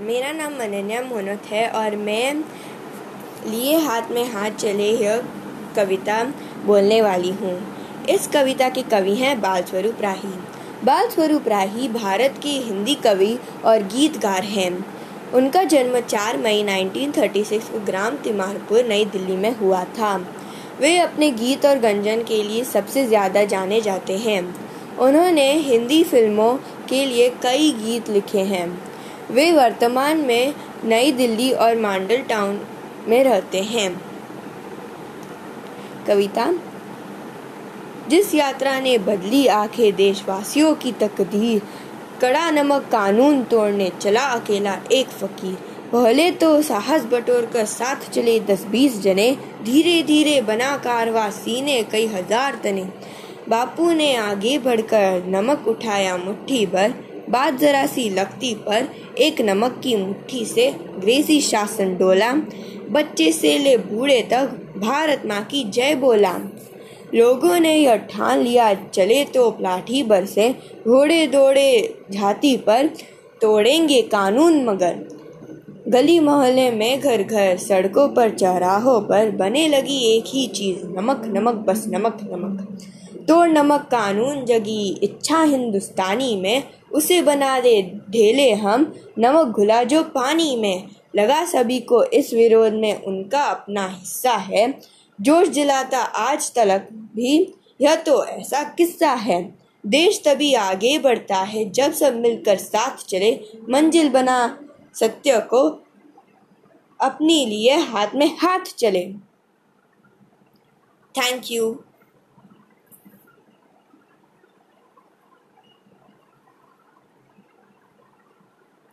मेरा नाम अनन्या मोनत है और मैं लिए हाथ में हाथ चले यह कविता बोलने वाली हूँ। इस कविता के कवि हैं बाल स्वरूप राही। बाल स्वरूप राही भारत के हिंदी कवि और गीतकार हैं। उनका जन्म 4 मई 1936 को ग्राम तिमारपुर, नई दिल्ली में हुआ था। वे अपने गीत और गंजन के लिए सबसे ज़्यादा जाने जाते हैं। उन्होंने हिंदी फ़िल्मों के लिए कई गीत लिखे हैं। वे वर्तमान में नई दिल्ली और मांडल टाउन में रहते हैं। कविता, जिस यात्रा ने बदली आँखें देशवासियों की तकदीर, कड़ा नमक कानून तोड़ने चला अकेला एक फकीर। पहले तो साहस बटोर कर साथ चले दस बीस जने धीरे धीरे बना कारवा सीने कई हज़ार तने। बापू ने आगे बढ़कर नमक उठाया मुट्ठी भर बात जरा सी लगती पर एक नमक की मुट्ठी से अंग्रेज़ी शासन डोला। बच्चे से ले बूढ़े तक भारत माँ की जय बोला। लोगों ने यह ठान लिया, चले तो लाठी बर से घोड़े दौड़े झाती पर तोड़ेंगे कानून मगर। गली मोहल्ले में घर घर सड़कों पर, चौराहों पर बने लगी एक ही चीज़, नमक नमक, बस नमक नमक। तोड़ नमक कानून जगी इच्छा हिंदुस्तानी में, उसे बना दे, ढेले हम, नमक घुला जो पानी में। लगा सभी को इस विरोध में उनका अपना हिस्सा है। जोश जिलाता आज तलक भी, यह तो ऐसा किस्सा है। देश तभी आगे बढ़ता है, जब सब मिलकर साथ चले। मंजिल बना सत्य को अपने लिए हाथ में हाथ चले। Thank you